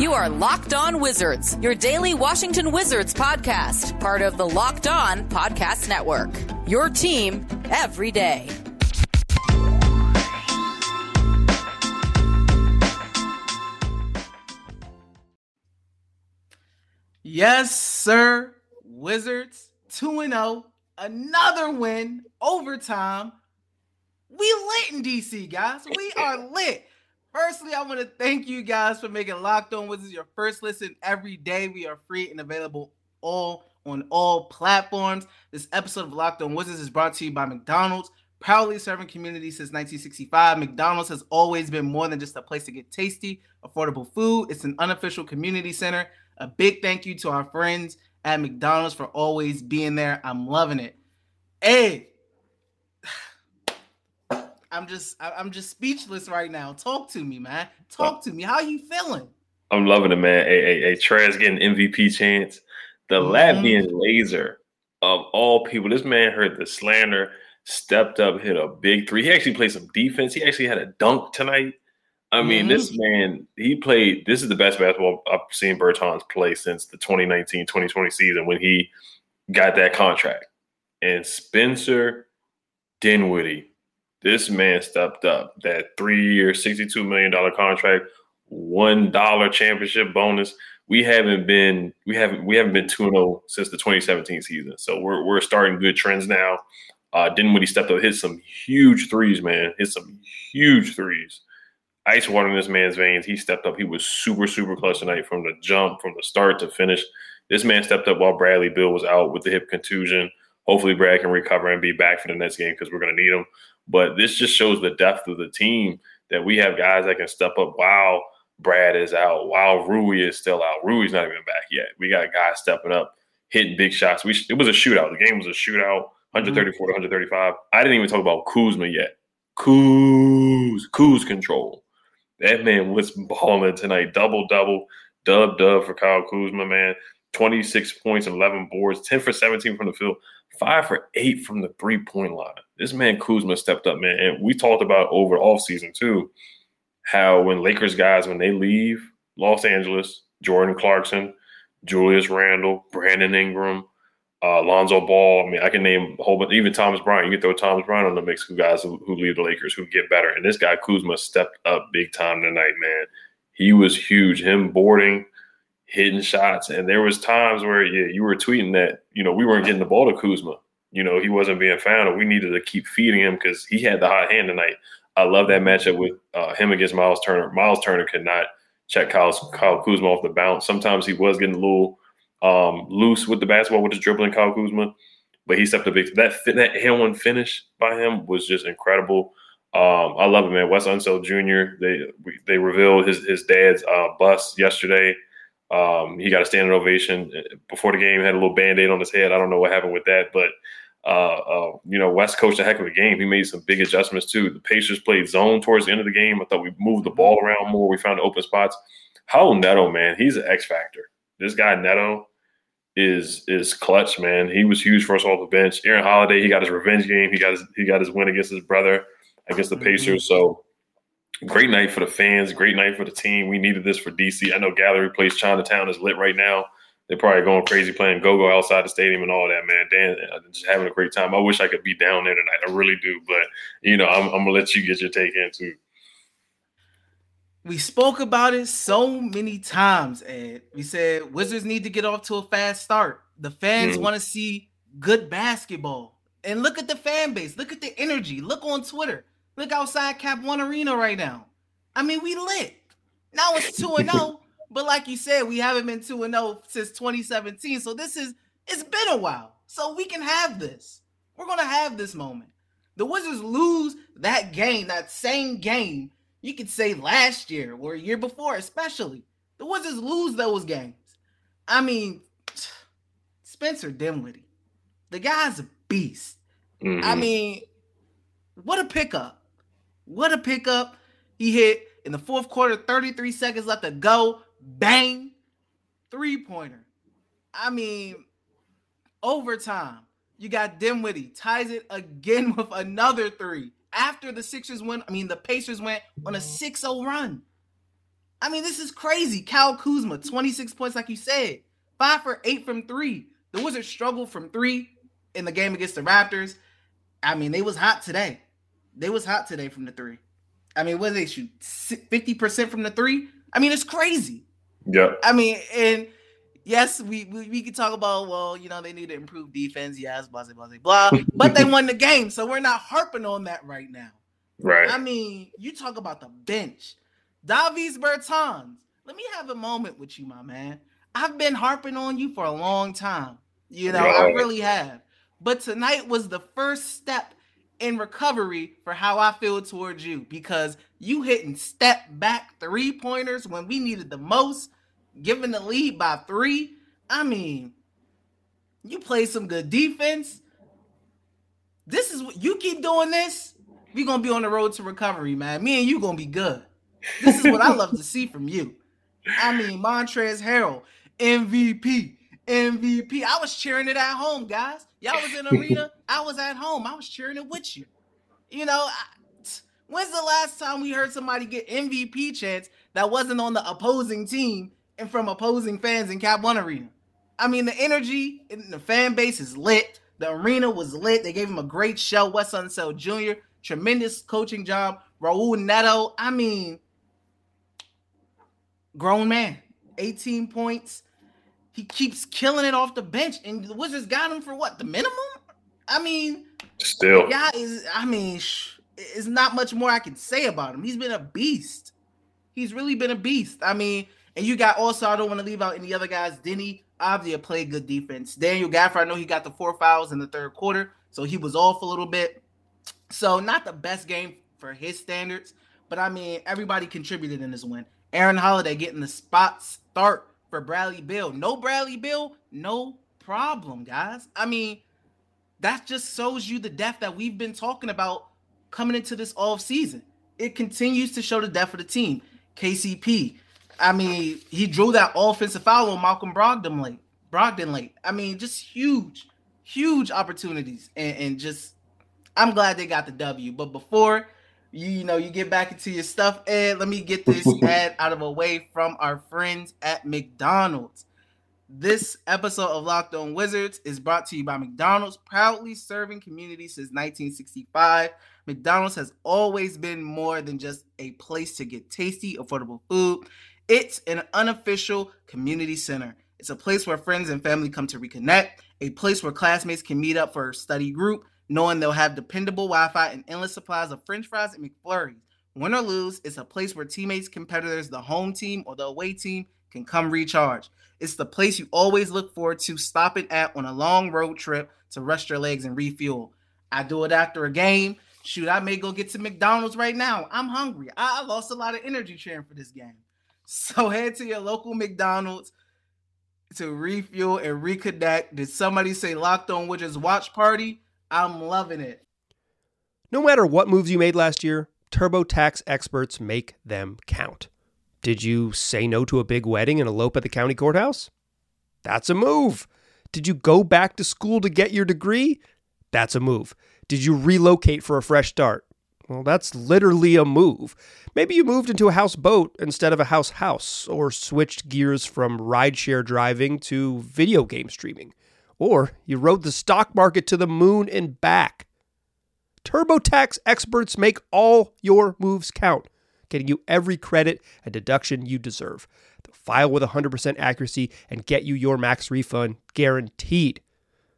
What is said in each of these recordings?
You are Locked On Wizards, your daily Washington Wizards podcast, part of the Locked On Podcast Network. Your team every day. Yes, sir. Wizards 2 0. Another win, overtime. We lit in DC, guys. We are lit. Firstly, I want to thank you guys for making Locked On Wizards your first listen every day. We are free and available all on all platforms. This episode of Locked On Wizards is brought to you by McDonald's, proudly serving community since 1965. McDonald's has always been more than just a place to get tasty, affordable food. It's an unofficial community center. A big thank you to our friends at McDonald's for always being there. I'm loving it. Hey, I'm just I'm just speechless right now. Talk to me, man. Talk to me. How you feeling? I'm loving it, man. A a, a Trez getting MVP chance. The mm-hmm. Latvian laser of all people. This man heard the slander, stepped up, hit a big three. He actually played some defense. He actually had a dunk tonight. I mean, mm-hmm. this man, he played. This is the best basketball I've seen Bertans play since the 2019 2020 season when he got that contract. And Spencer Dinwiddie this man stepped up. That three year, $62 million contract, one dollar championship bonus. We haven't been we haven't we haven't been 2-0 since the 2017 season. So we're we're starting good trends now. Uh Dinwiddie stepped up, hit some huge threes, man. Hit some huge threes. Ice water in this man's veins. He stepped up. He was super, super clutch tonight from the jump, from the start to finish. This man stepped up while Bradley Beal was out with the hip contusion. Hopefully, Brad can recover and be back for the next game because we're going to need him. But this just shows the depth of the team that we have guys that can step up while Brad is out, while Rui is still out. Rui's not even back yet. We got guys stepping up, hitting big shots. We it was a shootout. The game was a shootout, 134 mm-hmm. to 135. I didn't even talk about Kuzma yet. Kuz, Kuz control. That man was balling tonight. Double double, dub dub for Kyle Kuzma, man. 26 points, 11 boards, 10 for 17 from the field, five for eight from the three point line. This man Kuzma stepped up, man. And we talked about over off season too, how when Lakers guys, when they leave Los Angeles, Jordan Clarkson, Julius Randle, Brandon Ingram, uh, Lonzo Ball. I mean, I can name a whole bunch, even Thomas Bryant. You can throw Thomas Bryant on the mix of guys who, who leave the Lakers who get better. And this guy Kuzma stepped up big time tonight, man. He was huge. Him boarding, hitting shots. And there was times where yeah, you were tweeting that, you know, we weren't getting the ball to Kuzma. You know, he wasn't being found and we needed to keep feeding him because he had the hot hand tonight. I love that matchup with uh, him against Miles Turner. Miles Turner could not check Kyle, Kyle Kuzma off the bounce. Sometimes he was getting a little um, loose with the basketball with his dribbling, Kyle Kuzma, but he stepped up big. That that hand one finish by him was just incredible. Um, I love it, man. Wes Unseld Jr. They they revealed his his dad's uh, bus yesterday. Um, he got a standing ovation before the game. Had a little band aid on his head. I don't know what happened with that, but uh, uh, you know, Wes coached a heck of a game. He made some big adjustments too. The Pacers played zone towards the end of the game. I thought we moved the ball around more. We found open spots. How Neto, man, he's an X factor. This guy Neto is is clutch, man. He was huge for us off the bench. Aaron Holiday, he got his revenge game. He got his he got his win against his brother against the mm-hmm. Pacers. So great night for the fans, great night for the team. We needed this for DC. I know Gallery Place Chinatown is lit right now. They're probably going crazy playing go go outside the stadium and all that, man. Dan, uh, just having a great time. I wish I could be down there tonight. I really do, but you know, I'm, I'm gonna let you get your take in too. We spoke about it so many times, and we said Wizards need to get off to a fast start. The fans mm. want to see good basketball, and look at the fan base. Look at the energy. Look on Twitter. Look outside Cap One Arena right now. I mean, we lit. Now it's 2 and 0, but like you said, we haven't been 2 and 0 since 2017. So this is it's been a while. So we can have this. We're going to have this moment. The Wizards lose that game, that same game, you could say last year or a year before, especially. The Wizards lose those games. I mean, Spencer Dinwiddie, the guy's a beast. Mm-hmm. I mean, what a pickup. What a pickup. He hit in the fourth quarter, 33 seconds left to go. Bang. Three pointer. I mean, overtime. You got Dinwiddie ties it again with another three. After the Sixers went, I mean, the Pacers went on a 6 0 run. I mean, this is crazy. Kyle Kuzma, 26 points, like you said, five for eight from three. The Wizards struggled from three in the game against the Raptors. I mean, they was hot today. They was hot today from the three. I mean, what did they shoot? 50% from the three? I mean, it's crazy. Yeah. I mean, and yes, we, we, we can talk about, well, you know, they need to improve defense. Yes, blah, blah, blah, blah. but they won the game. So we're not harping on that right now. Right. I mean, you talk about the bench. Davis Bertans. Let me have a moment with you, my man. I've been harping on you for a long time. You know, I really have. But tonight was the first step in recovery for how I feel towards you because you hitting step back three pointers when we needed the most, giving the lead by three. I mean, you play some good defense. This is what you keep doing this. We're gonna be on the road to recovery, man. Me and you gonna be good. This is what I love to see from you. I mean, Montrezl Harrell, MVP, MVP. I was cheering it at home, guys. Y'all was in arena. I was at home. I was cheering it with you. You know, I, when's the last time we heard somebody get MVP chance that wasn't on the opposing team and from opposing fans in Cap One Arena? I mean, the energy in the fan base is lit. The arena was lit. They gave him a great show. Wes Unseld Jr. Tremendous coaching job. Raul Neto. I mean, grown man. 18 points, he keeps killing it off the bench, and the Wizards got him for what the minimum? I mean, still, yeah, is I mean, sh- it's not much more I can say about him. He's been a beast. He's really been a beast. I mean, and you got also I don't want to leave out any other guys. Deni Avdija played good defense. Daniel Gafford, I know he got the four fouls in the third quarter, so he was off a little bit. So not the best game for his standards, but I mean everybody contributed in this win. Aaron Holiday getting the spot start for Bradley Beal. No Bradley Beal, no problem, guys. I mean, that just shows you the depth that we've been talking about coming into this off season. It continues to show the depth of the team. KCP, I mean, he drew that offensive foul on Malcolm Brogdon late. Brogdon late. I mean, just huge, huge opportunities, and, and just I'm glad they got the W. But before you, you know, you get back into your stuff. Ed, let me get this ad out of the way from our friends at McDonald's. This episode of Locked On Wizards is brought to you by McDonald's, proudly serving communities since 1965. McDonald's has always been more than just a place to get tasty, affordable food. It's an unofficial community center. It's a place where friends and family come to reconnect, a place where classmates can meet up for a study group, knowing they'll have dependable Wi-Fi and endless supplies of French fries and McFlurries. Win or lose, it's a place where teammates, competitors, the home team, or the away team can come recharge. It's the place you always look forward to stopping at on a long road trip to rest your legs and refuel. I do it after a game. Shoot, I may go get to McDonald's right now. I'm hungry. I, lost a lot of energy cheering for this game. So head to your local McDonald's to refuel and reconnect. Did somebody say locked on Wizards watch party? I'm loving it. No matter what moves you made last year, TurboTax experts make them count. Did you say no to a big wedding and elope at the county courthouse? That's a move. Did you go back to school to get your degree? That's a move. Did you relocate for a fresh start? Well, that's literally a move. Maybe you moved into a houseboat instead of a house house, or switched gears from rideshare driving to video game streaming or you rode the stock market to the moon and back. TurboTax experts make all your moves count, getting you every credit and deduction you deserve. They'll file with 100% accuracy and get you your max refund guaranteed.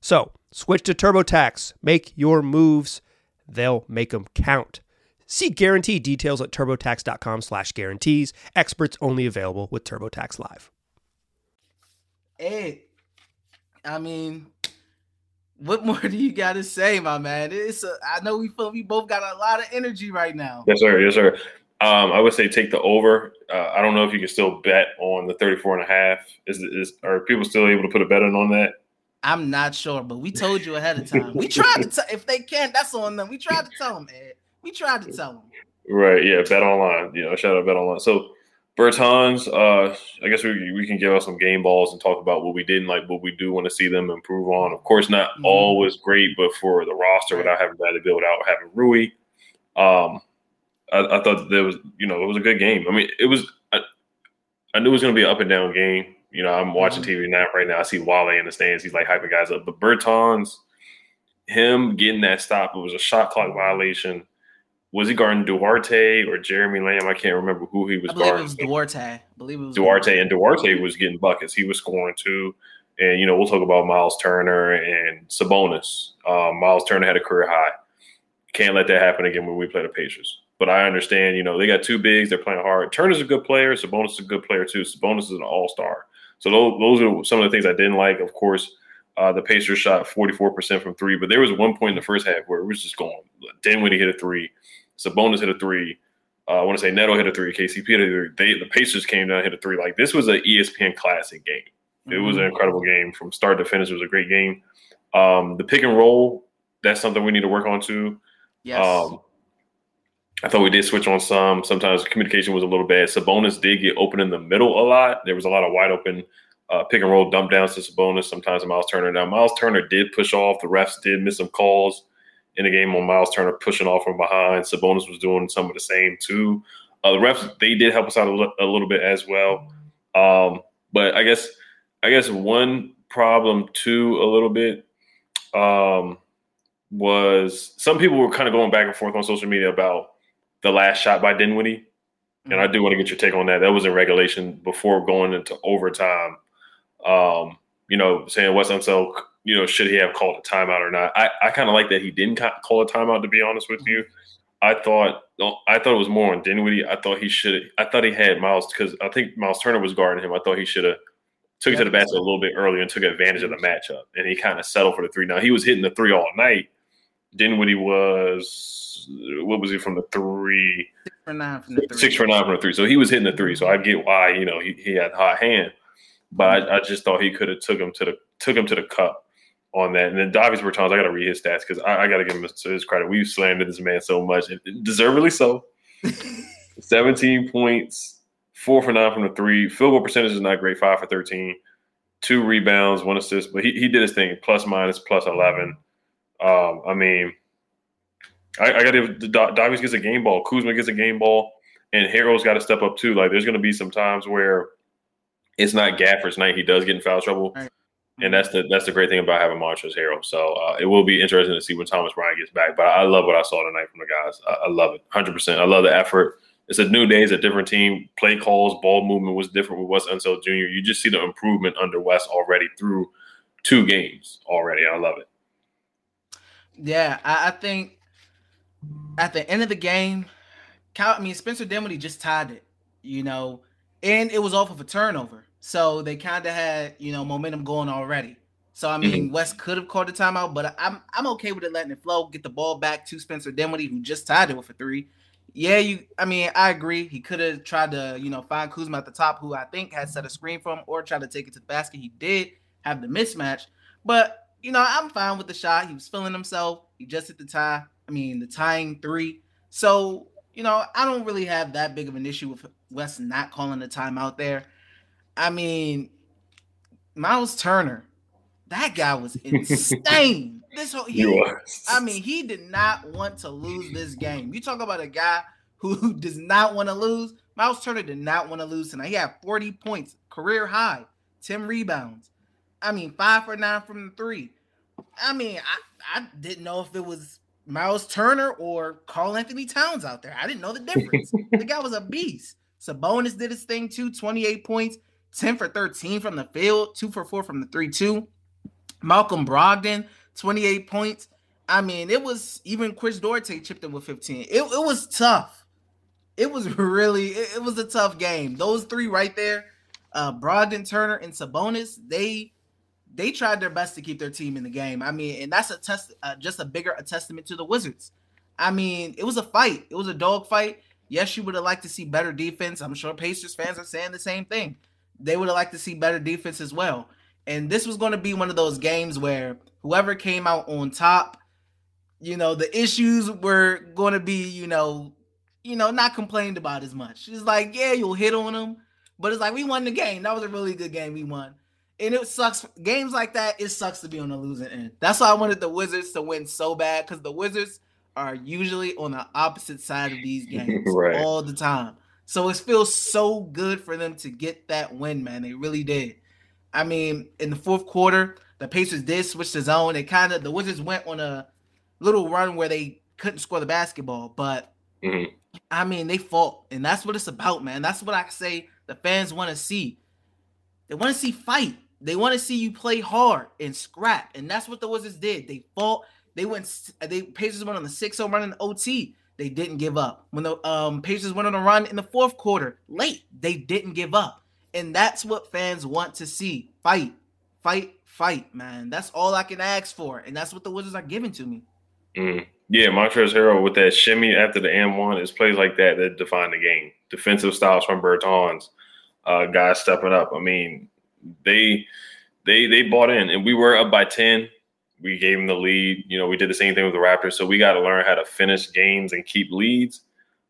So, switch to TurboTax. Make your moves. They'll make them count. See guarantee details at turbotax.com slash guarantees. Experts only available with TurboTax Live. Hey, I mean, what more do you got to say, my man? It's a, I know we feel we both got a lot of energy right now. Yes, sir. Yes, sir. Um, I would say take the over. Uh, I don't know if you can still bet on the 34 and a half. Is, is are people still able to put a bet in on that? I'm not sure, but we told you ahead of time. We tried to tell if they can, that's on them. We tried to tell them, Ed. We tried to tell them. Right. Yeah. BetOnline. You know, shout out BetOnline. So Bertans, uh, I guess we, we can give us some game balls and talk about what we didn't like, what we do want to see them improve on. Of course, not mm-hmm. always great, but for the roster without having to build out having Rui, um, I, I, thought there was, you know, it was a good game. I mean, it was, I, I knew it was going to be an up and down game. You know, I'm watching mm-hmm. TV now right now. I see Wale in the stands. He's like hyping guys up. But Bertans, him getting that stop, it was a shot clock violation was he guarding Duarte or Jeremy Lamb? I can't remember who he was I guarding. It was Duarte. I believe it was Duarte, Duarte, and Duarte was getting buckets. He was scoring too. And you know, we'll talk about Miles Turner and Sabonis. Um, Miles Turner had a career high. Can't let that happen again when we play the Pacers. But I understand, you know, they got two bigs. They're playing hard. Turner's a good player. Sabonis is a good player too. Sabonis is an all star. So those, those are some of the things I didn't like. Of course, uh, the Pacers shot 44% from three, but there was one point in the first half where it was just going. Dinwiddie hit a three. Sabonis hit a three. Uh, I want to say Neto hit a three. KCP hit a three. They, the Pacers came down, hit a three. Like this was an ESPN classic game. It mm-hmm. was an mm-hmm. incredible game from start to finish. It was a great game. Um, the pick and roll, that's something we need to work on too. Yes. Um, I thought we did switch on some. Sometimes communication was a little bad. Sabonis did get open in the middle a lot. There was a lot of wide open uh, pick and roll dump downs to Sabonis. Sometimes Miles Turner. Now Miles Turner did push off. The refs did miss some calls in the game on Miles Turner pushing off from behind. Sabonis was doing some of the same too. Uh, the refs they did help us out a, l- a little bit as well. Um, but I guess I guess one problem too a little bit um, was some people were kind of going back and forth on social media about the last shot by Dinwiddie. Mm-hmm. And I mm-hmm. do want to get your take on that. That was in regulation before going into overtime. Um, you know, saying Wes Unseld you know, should he have called a timeout or not? I, I kind of like that he didn't call a timeout. To be honest with you, I thought uh, I thought it was more on Dinwiddie. I thought he should. Have I thought he had Miles because I think Miles Turner was guarding him. I thought he should have took it to the basket a little bit earlier and took advantage of the matchup. And he kind of settled for the three. Now he was hitting the three all night. Dinwiddie was what was he from the three? Six for nine from the three. Six for nine from the three. So he was hitting the three. So I get why you know he, he had hot hand, but I, I just thought he could have took him to the took him to the cup on that. And then Davis Bertans, I got to read his stats because I, I got to give him his credit. We've slandered this man so much, and deservedly so. 17 points, four for nine from the three. Field goal percentage is not great, five for 13. Two rebounds, one assist, but he, he did his thing, plus minus, plus 11. Um, I mean, I, I got to Davis gets a game ball, Kuzma gets a game ball, and Harrell's got to step up too. Like, there's going to be some times where it's not Gafford's night. He does get in foul trouble. Right and that's the that's the great thing about having Montrezl Harrell. So uh, it will be interesting to see when Thomas Bryant gets back. But I love what I saw tonight from the guys. I, I love it, hundred percent. I love the effort. It's a new day. It's a different team. Play calls, ball movement was different with Wes Unseld Jr. You just see the improvement under Wes already through two games already. I love it. Yeah, I, I think at the end of the game, I mean Spencer Dinwiddie just tied it, you know, and it was off of a turnover. So they kind of had, you know, momentum going already. So I mean, mm-hmm. Wes could have called the timeout, but I'm I'm okay with it letting it flow, get the ball back to Spencer Dinwiddie, who just tied it with a three. Yeah, you. I mean, I agree. He could have tried to, you know, find Kuzma at the top, who I think had set a screen from, or try to take it to the basket. He did have the mismatch, but you know, I'm fine with the shot. He was feeling himself. He just hit the tie. I mean, the tying three. So you know, I don't really have that big of an issue with Wes not calling the timeout there. I mean, Miles Turner, that guy was insane. this whole he, he I mean, he did not want to lose this game. You talk about a guy who does not want to lose. Miles Turner did not want to lose tonight. He had 40 points, career high, 10 rebounds. I mean, five for nine from the three. I mean, I, I didn't know if it was Miles Turner or Karl-Anthony Towns out there. I didn't know the difference. the guy was a beast. Sabonis did his thing too, 28 points. 10 for 13 from the field, 2 for 4 from the 3 2. Malcolm Brogdon, 28 points. I mean, it was even Chris Duarte chipped in with 15. It, it was tough. It was really, it, it was a tough game. Those three right there, uh, Brogdon, Turner, and Sabonis, they they tried their best to keep their team in the game. I mean, and that's a test, uh, just a bigger a testament to the Wizards. I mean, it was a fight. It was a dog fight. Yes, you would have liked to see better defense. I'm sure Pacers fans are saying the same thing. They would have liked to see better defense as well. And this was going to be one of those games where whoever came out on top, you know, the issues were going to be, you know, you know, not complained about as much. It's like, yeah, you'll hit on them, but it's like we won the game. That was a really good game we won. And it sucks. Games like that, it sucks to be on the losing end. That's why I wanted the Wizards to win so bad because the Wizards are usually on the opposite side of these games right. all the time. So it feels so good for them to get that win, man. They really did. I mean, in the fourth quarter, the Pacers did switch the zone. They kind of the Wizards went on a little run where they couldn't score the basketball, but mm-hmm. I mean, they fought, and that's what it's about, man. That's what I say the fans want to see. They want to see fight. They want to see you play hard and scrap, and that's what the Wizards did. They fought. They went. They Pacers went on the 6-0 run in OT. They didn't give up. When the um, Pacers went on a run in the fourth quarter, late, they didn't give up, and that's what fans want to see: fight, fight, fight, man. That's all I can ask for, and that's what the Wizards are giving to me. Mm. Yeah, Montrezl Harrell with that shimmy after the M one is plays like that that define the game. Defensive styles from Bertans, uh, guys stepping up. I mean, they they they bought in, and we were up by ten. We gave them the lead. You know, we did the same thing with the Raptors. So we got to learn how to finish games and keep leads.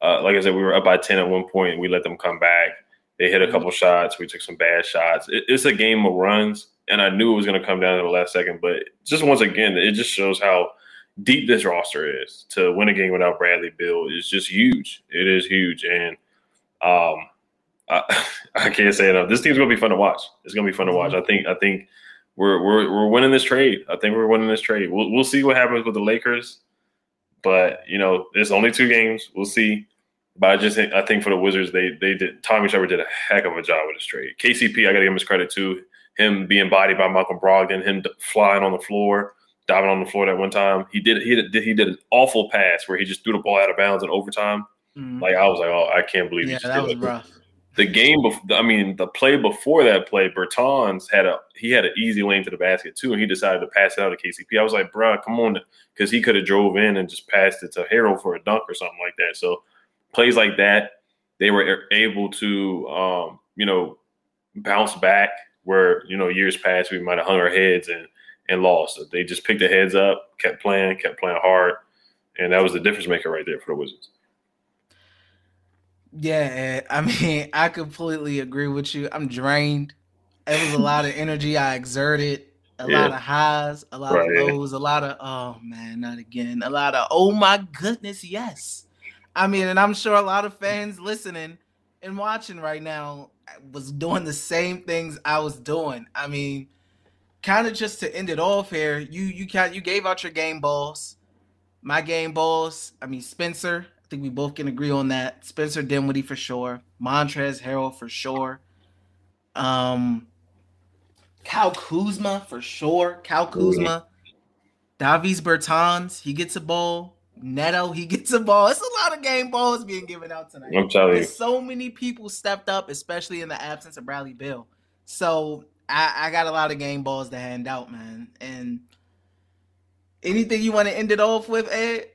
Uh, like I said, we were up by ten at one point, and we let them come back. They hit a couple mm-hmm. shots. We took some bad shots. It, it's a game of runs, and I knew it was going to come down to the last second. But just once again, it just shows how deep this roster is to win a game without Bradley Beal is just huge. It is huge, and um, I, I can't say enough. This team's gonna be fun to watch. It's gonna be fun to watch. Mm-hmm. I think. I think we're we're we're winning this trade. I think we're winning this trade. We'll we'll see what happens with the Lakers, but you know, it's only two games. We'll see. But I just think I think for the Wizards, they they did Tommy Trevor did a heck of a job with this trade. KCP, I got to give him his credit too. Him being bodied by Malcolm Brogdon, him flying on the floor diving on the floor that one time. He did he did he did an awful pass where he just threw the ball out of bounds in overtime. Mm-hmm. Like I was like, oh, I can't believe yeah, that was rough. The game before, I mean, the play before that play, Bertans had a he had an easy lane to the basket too, and he decided to pass it out to KCP. I was like, bro, come on, because he could have drove in and just passed it to Harrell for a dunk or something like that. So plays like that, they were able to, um, you know, bounce back. Where you know years past we might have hung our heads and and lost. They just picked their heads up, kept playing, kept playing hard, and that was the difference maker right there for the Wizards. Yeah, I mean, I completely agree with you. I'm drained. It was a lot of energy I exerted, a yeah. lot of highs, a lot right. of lows, a lot of oh man, not again, a lot of oh my goodness, yes. I mean, and I'm sure a lot of fans listening and watching right now was doing the same things I was doing. I mean, kind of just to end it off here, you you can you gave out your game balls. My game balls, I mean Spencer. I think we both can agree on that. Spencer Dinwiddie for sure. Montrezl Harrell for sure. Um Kyle Kuzma for sure. Kyle Kuzma. Davis Bertans, he gets a ball. Neto, he gets a ball. It's a lot of game balls being given out tonight. I'm telling you. So many people stepped up, especially in the absence of Bradley Beal. So I, I got a lot of game balls to hand out, man. And anything you want to end it off with, Ed?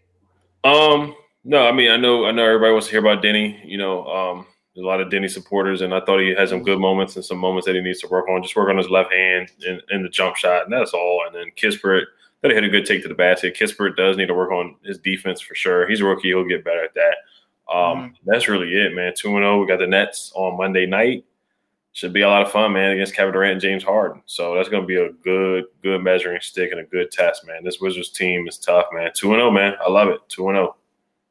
Um, no, I mean I know I know everybody wants to hear about Deni. You know, um, there's a lot of Deni supporters, and I thought he had some good moments and some moments that he needs to work on. Just work on his left hand and, and the jump shot, and that's all. And then Kispert, that he had a good take to the basket. Kispert does need to work on his defense for sure. He's a rookie; he'll get better at that. Um, mm-hmm. That's really it, man. Two and zero. Oh, we got the Nets on Monday night should be a lot of fun, man, against Kevin Durant and James Harden. So that's going to be a good, good measuring stick and a good test, man. This Wizards team is tough, man. Two and zero, man. I love it. Two and zero.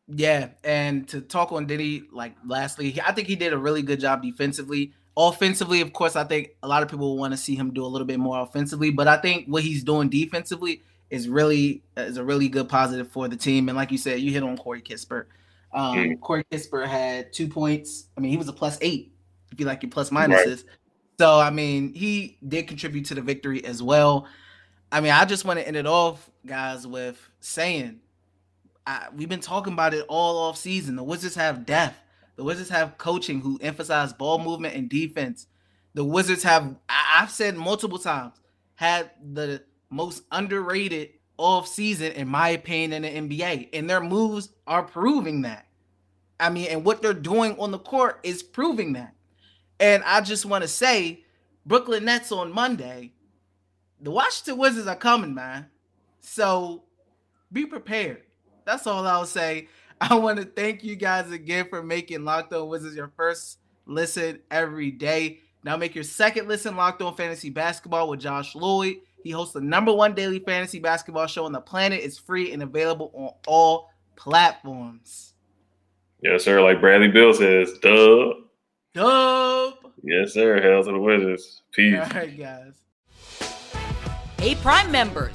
Yeah, and to talk on Diddy, like lastly, I think he did a really good job defensively. Offensively, of course, I think a lot of people want to see him do a little bit more offensively, but I think what he's doing defensively is really is a really good positive for the team. And like you said, you hit on Corey Kispert. Um, mm. Corey Kispert had two points. I mean, he was a plus eight if you like your plus minuses. Right. So I mean, he did contribute to the victory as well. I mean, I just want to end it off, guys, with saying I, we've been talking about it all off season. The Wizards have depth. The Wizards have coaching who emphasize ball movement and defense. The Wizards have, I, I've said multiple times, had the most underrated off season, in my opinion, in the NBA, and their moves are proving that. I mean, and what they're doing on the court is proving that. And I just want to say, Brooklyn Nets on Monday, the Washington Wizards are coming, man. So be prepared. That's all I'll say. I want to thank you guys again for making Locked On Wizards your first listen every day. Now make your second listen Locked On Fantasy Basketball with Josh Lloyd. He hosts the number one daily fantasy basketball show on the planet. It's free and available on all platforms. Yes, sir. Like Bradley Beal says, dub. Dub. Yes, sir. Hell to the Wizards. Peace. All right, guys. Hey, Prime members,